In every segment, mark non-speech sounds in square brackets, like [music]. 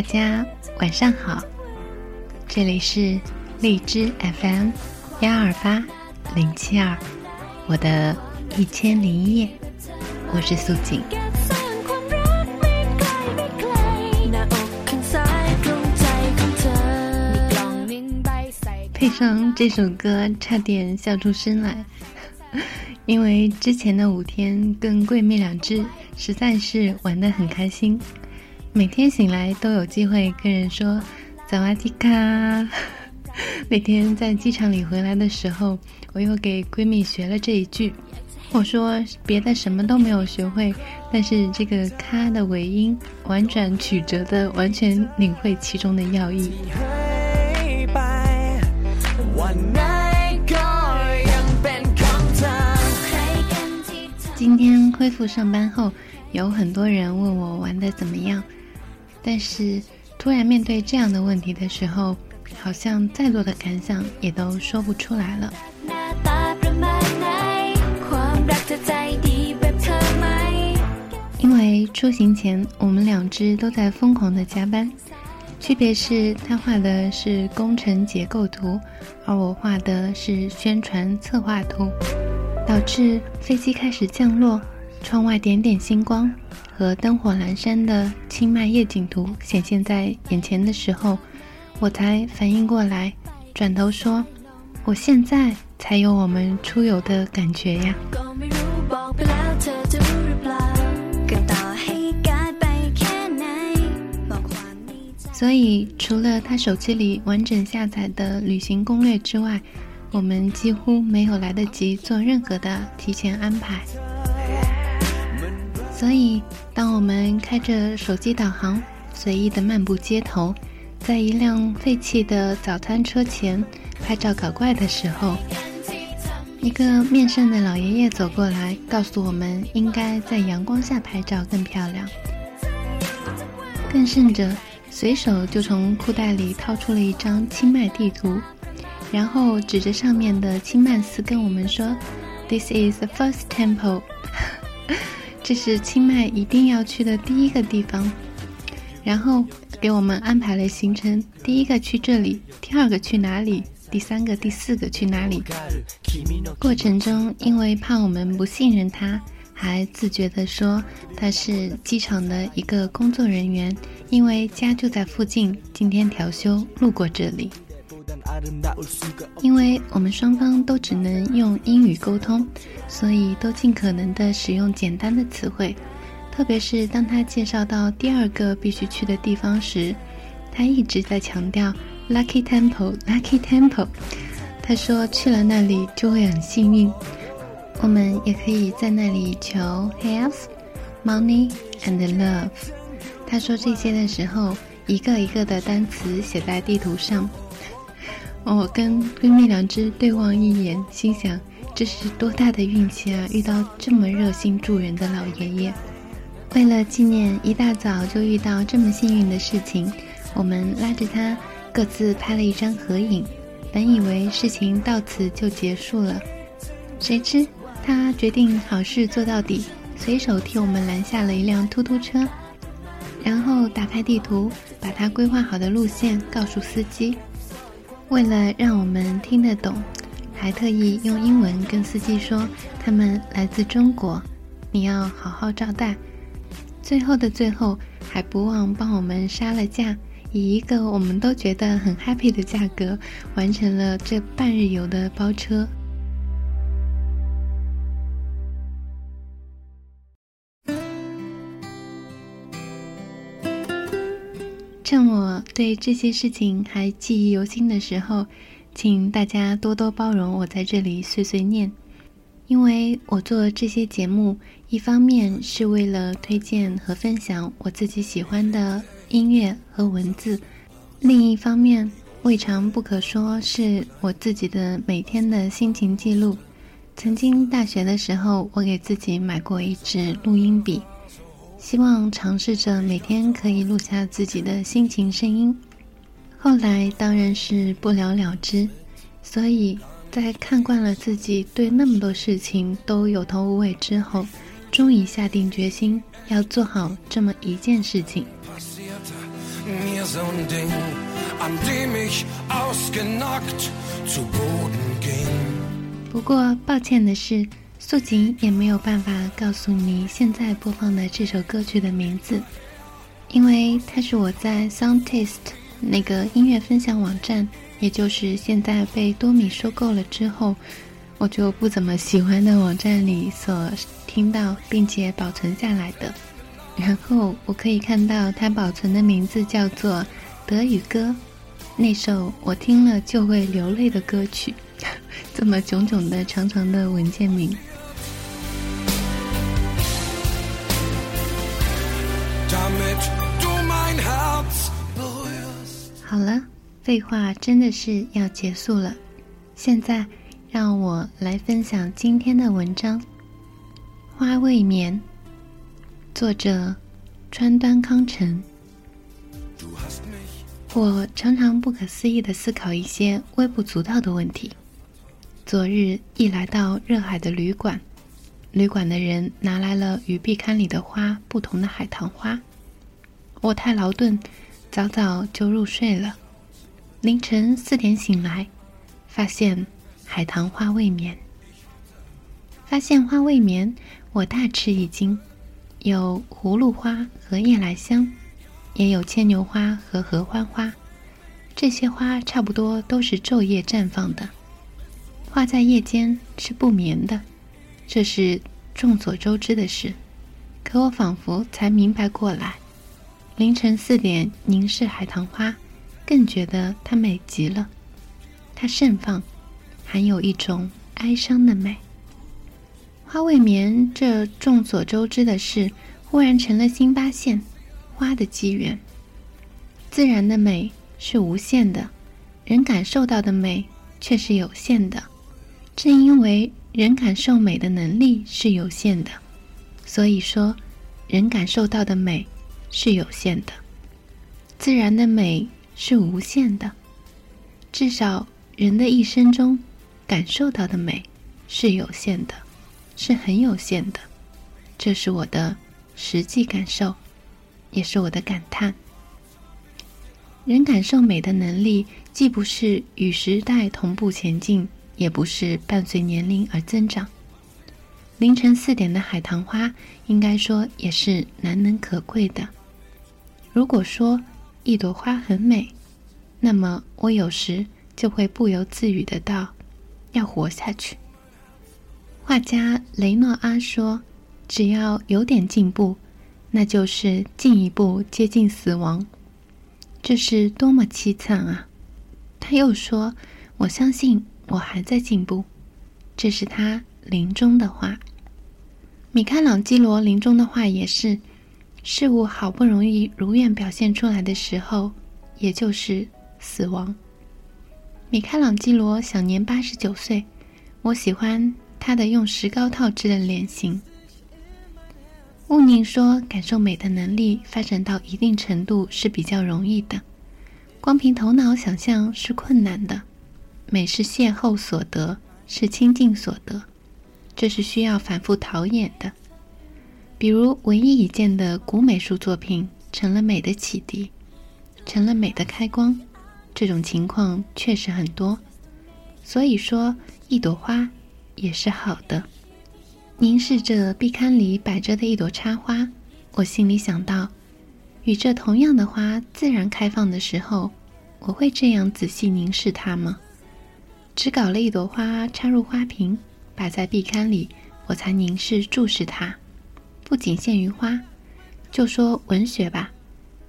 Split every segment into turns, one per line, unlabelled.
大家晚上好，这里是荔枝 FM 幺二八零七二，我的一千零一夜，我是素锦。配上这首歌，差点笑出声来，[laughs] 因为之前的五天跟闺蜜两只实在是玩得很开心。每天醒来都有机会跟人说“早安，迪卡”。那天在机场里回来的时候，我又给闺蜜学了这一句。我说别的什么都没有学会，但是这个“咔”的尾音婉转曲折的，完全领会其中的要义。今天恢复上班后，有很多人问我玩的怎么样。但是，突然面对这样的问题的时候，好像再多的感想也都说不出来了。因为出行前，我们两只都在疯狂的加班，区别是他画的是工程结构图，而我画的是宣传策划图，导致飞机开始降落，窗外点点星光。和灯火阑珊的清迈夜景图显现在眼前的时候，我才反应过来，转头说：“我现在才有我们出游的感觉呀。”所以，除了他手机里完整下载的旅行攻略之外，我们几乎没有来得及做任何的提前安排。所以，当我们开着手机导航，随意的漫步街头，在一辆废弃的早餐车前拍照搞怪的时候，一个面善的老爷爷走过来，告诉我们应该在阳光下拍照更漂亮。更甚者，随手就从裤袋里掏出了一张清迈地图，然后指着上面的清迈寺跟我们说：“This is the first temple。” [laughs] 这是清迈一定要去的第一个地方，然后给我们安排了行程：第一个去这里，第二个去哪里，第三个、第四个去哪里。过程中，因为怕我们不信任他，还自觉地说他是机场的一个工作人员，因为家就在附近，今天调休路过这里。因为我们双方都只能用英语沟通，所以都尽可能的使用简单的词汇。特别是当他介绍到第二个必须去的地方时，他一直在强调 “Lucky Temple”，“Lucky Temple”。他说去了那里就会很幸运，我们也可以在那里求 health、money and love。他说这些的时候，一个一个的单词写在地图上。我跟闺蜜两只对望一眼，心想这是多大的运气啊！遇到这么热心助人的老爷爷。为了纪念一大早就遇到这么幸运的事情，我们拉着他各自拍了一张合影。本以为事情到此就结束了，谁知他决定好事做到底，随手替我们拦下了一辆突突车，然后打开地图，把他规划好的路线告诉司机。为了让我们听得懂，还特意用英文跟司机说他们来自中国，你要好好招待。最后的最后，还不忘帮我们杀了价，以一个我们都觉得很 happy 的价格，完成了这半日游的包车。趁我对这些事情还记忆犹新的时候，请大家多多包容我在这里碎碎念，因为我做这些节目，一方面是为了推荐和分享我自己喜欢的音乐和文字，另一方面未尝不可说是我自己的每天的心情记录。曾经大学的时候，我给自己买过一支录音笔。希望尝试着每天可以录下自己的心情声音，后来当然是不了了之。所以在看惯了自己对那么多事情都有头无尾之后，终于下定决心要做好这么一件事情。不过，抱歉的是，素锦也没有办法告诉你现在播放的这首歌曲的名字，因为它是我在 Sound Taste 那个音乐分享网站，也就是现在被多米收购了之后，我就不怎么喜欢的网站里所听到并且保存下来的。然后我可以看到它保存的名字叫做《德语歌》，那首我听了就会流泪的歌曲，[laughs] 这么囧囧的长长的文件名。好了，废话真的是要结束了。现在让我来分享今天的文章《花未眠》。作者川端康成。我常常不可思议的思考一些微不足道的问题。昨日一来到热海的旅馆，旅馆的人拿来了与壁龛里的花不同的海棠花。我太劳顿，早早就入睡了。凌晨四点醒来，发现海棠花未眠。发现花未眠，我大吃一惊。有葫芦花和夜来香，也有牵牛花和合欢花。这些花差不多都是昼夜绽放的，花在夜间是不眠的，这是众所周知的事。可我仿佛才明白过来，凌晨四点凝视海棠花，更觉得它美极了。它盛放，含有一种哀伤的美。花未眠，这众所周知的事，忽然成了新发现。花的机缘，自然的美是无限的，人感受到的美却是有限的。正因为人感受美的能力是有限的，所以说，人感受到的美是有限的。自然的美是无限的，至少人的一生中感受到的美是有限的。是很有限的，这是我的实际感受，也是我的感叹。人感受美的能力，既不是与时代同步前进，也不是伴随年龄而增长。凌晨四点的海棠花，应该说也是难能可贵的。如果说一朵花很美，那么我有时就会不由自语的道：要活下去。画家雷诺阿说：“只要有点进步，那就是进一步接近死亡。这是多么凄惨啊！”他又说：“我相信我还在进步。”这是他临终的话。米开朗基罗临终的话也是：“事物好不容易如愿表现出来的时候，也就是死亡。”米开朗基罗享年八十九岁。我喜欢。他的用石膏套制的脸型。乌宁说：“感受美的能力发展到一定程度是比较容易的，光凭头脑想象是困难的。美是邂逅所得，是亲近所得，这是需要反复陶冶的。比如，唯一一件的古美术作品成了美的启迪，成了美的开光，这种情况确实很多。所以说，一朵花。”也是好的。凝视着壁龛里摆着的一朵插花，我心里想到：与这同样的花自然开放的时候，我会这样仔细凝视它吗？只搞了一朵花插入花瓶，摆在壁龛里，我才凝视注视它。不仅限于花，就说文学吧。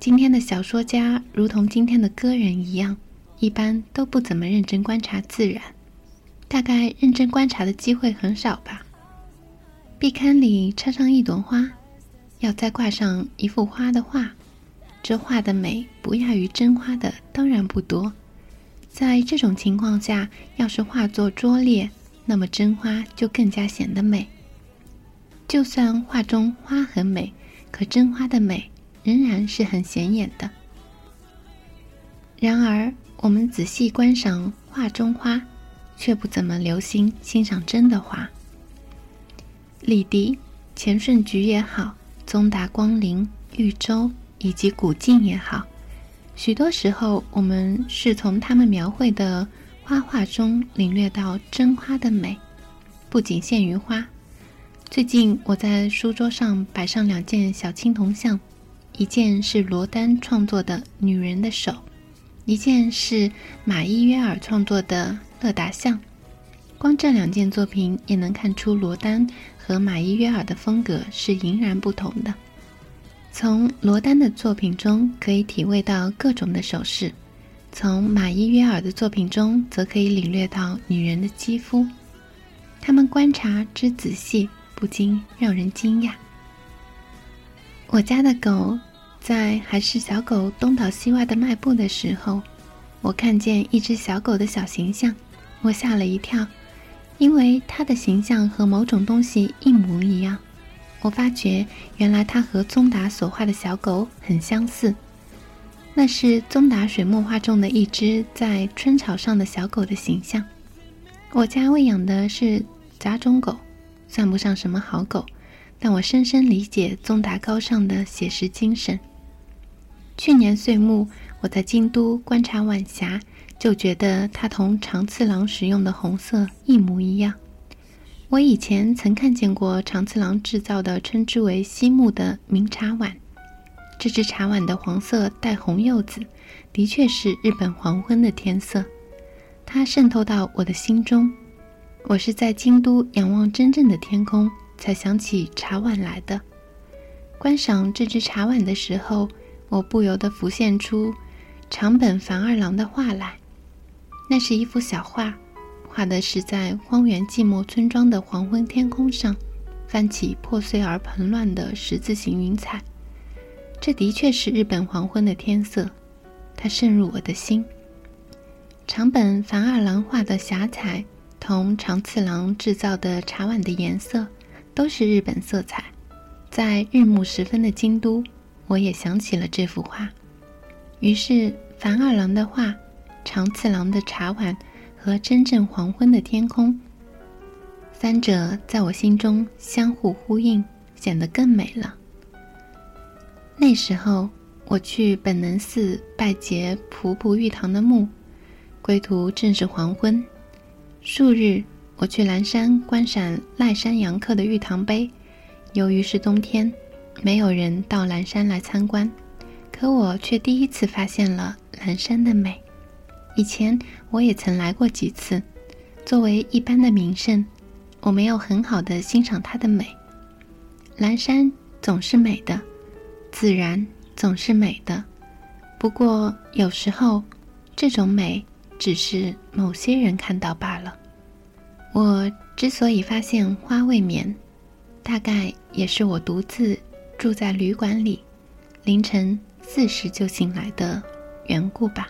今天的小说家，如同今天的歌人一样，一般都不怎么认真观察自然。大概认真观察的机会很少吧。壁龛里插上一朵花，要再挂上一幅花的画，这画的美不亚于真花的当然不多。在这种情况下，要是画作拙劣，那么真花就更加显得美。就算画中花很美，可真花的美仍然是很显眼的。然而，我们仔细观赏画中花。却不怎么留心欣赏真的花。李迪、钱顺菊也好，宗达光临、豫州以及古镜也好，许多时候，我们是从他们描绘的花画中领略到真花的美，不仅限于花。最近，我在书桌上摆上两件小青铜像，一件是罗丹创作的女人的手，一件是马伊约尔创作的乐达像。光这两件作品也能看出罗丹和马伊约尔的风格是迥然不同的。从罗丹的作品中可以体味到各种的手势，从马伊约尔的作品中则可以领略到女人的肌肤。他们观察之仔细。不禁让人惊讶。我家的狗在还是小狗东倒西歪的迈步的时候，我看见一只小狗的小形象，我吓了一跳，因为它的形象和某种东西一模一样。我发觉原来它和宗达所画的小狗很相似，那是宗达水墨画中的一只在春草上的小狗的形象。我家喂养的是杂种狗。算不上什么好狗，但我深深理解宗达高尚的写实精神。去年岁末，我在京都观察晚霞，就觉得它同长次郎使用的红色一模一样。我以前曾看见过长次郎制造的称之为“西木”的明茶碗，这只茶碗的黄色带红柚子，的确是日本黄昏的天色，它渗透到我的心中。我是在京都仰望真正的天空，才想起茶碗来的。观赏这只茶碗的时候，我不由得浮现出长本繁二郎的画来。那是一幅小画，画的是在荒原寂寞村庄的黄昏天空上，泛起破碎而蓬乱的十字形云彩。这的确是日本黄昏的天色，它渗入我的心。长本繁二郎画的霞彩。同长次郎制造的茶碗的颜色都是日本色彩，在日暮时分的京都，我也想起了这幅画。于是，凡二郎的画、长次郎的茶碗和真正黄昏的天空，三者在我心中相互呼应，显得更美了。那时候，我去本能寺拜谒普普玉堂的墓，归途正是黄昏。数日，我去蓝山观赏赖山阳客的玉堂碑。由于是冬天，没有人到蓝山来参观，可我却第一次发现了蓝山的美。以前我也曾来过几次，作为一般的名胜，我没有很好的欣赏它的美。蓝山总是美的，自然总是美的，不过有时候这种美。只是某些人看到罢了。我之所以发现花未眠，大概也是我独自住在旅馆里，凌晨四时就醒来的缘故吧。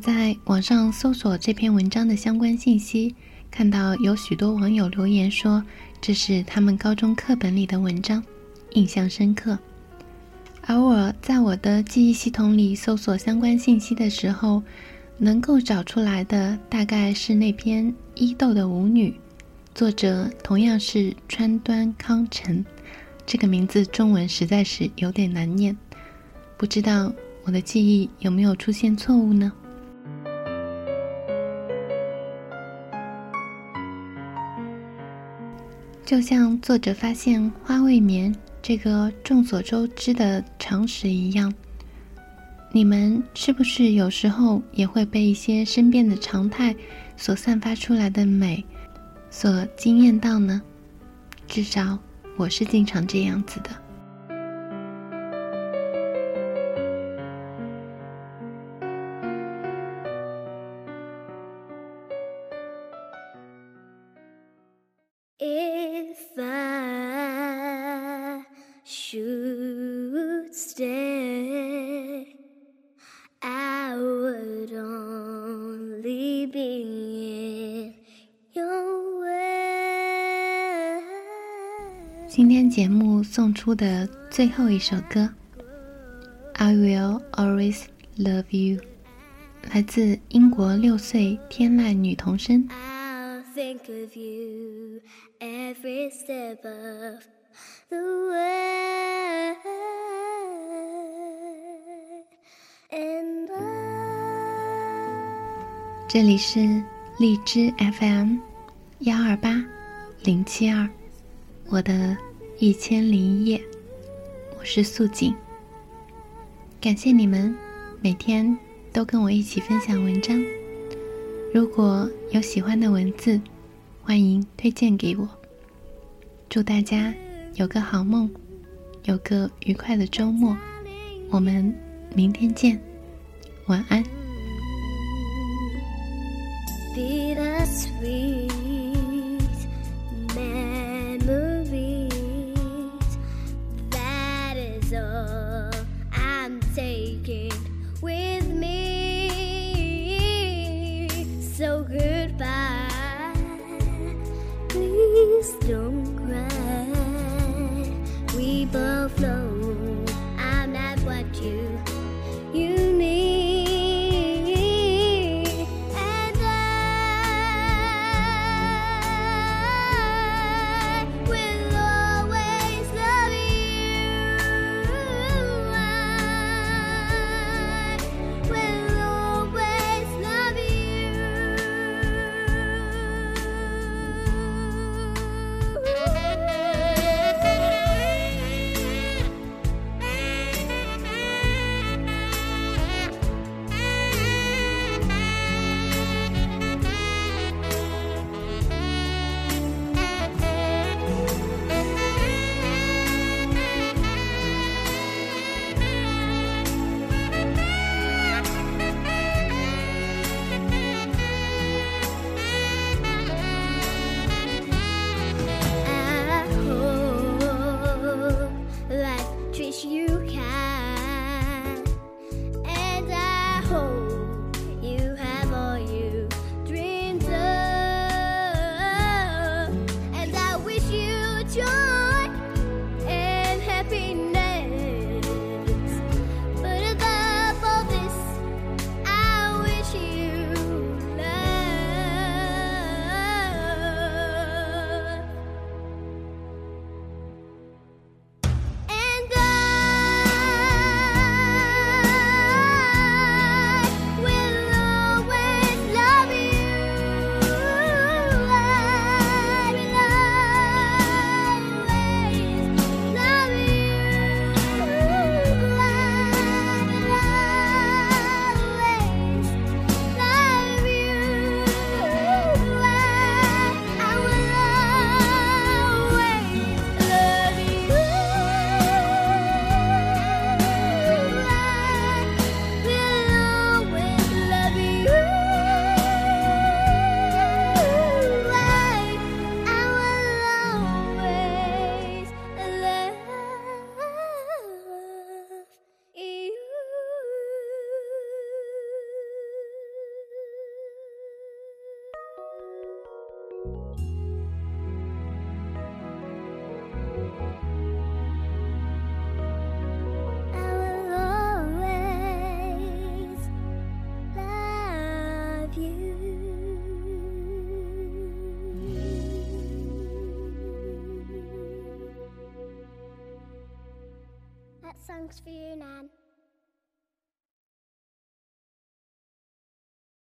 在网上搜索这篇文章的相关信息，看到有许多网友留言说这是他们高中课本里的文章，印象深刻。而我在我的记忆系统里搜索相关信息的时候，能够找出来的大概是那篇《伊豆的舞女》，作者同样是川端康成，这个名字中文实在是有点难念，不知道我的记忆有没有出现错误呢？就像作者发现花未眠这个众所周知的常识一样，你们是不是有时候也会被一些身边的常态所散发出来的美所惊艳到呢？至少我是经常这样子的。今天节目送出的最后一首歌
，I will always love you，来自英国六岁天籁女童声。这里是荔枝 FM 幺二八零七二，我的一千零一夜，我是素锦。感谢你们每天都跟我一起分享文章。如果有喜欢的文字，欢迎推荐给我。祝大家有个好梦，有个愉快的周末。我们明天见，晚安。sweet.
Songs for you, Nan.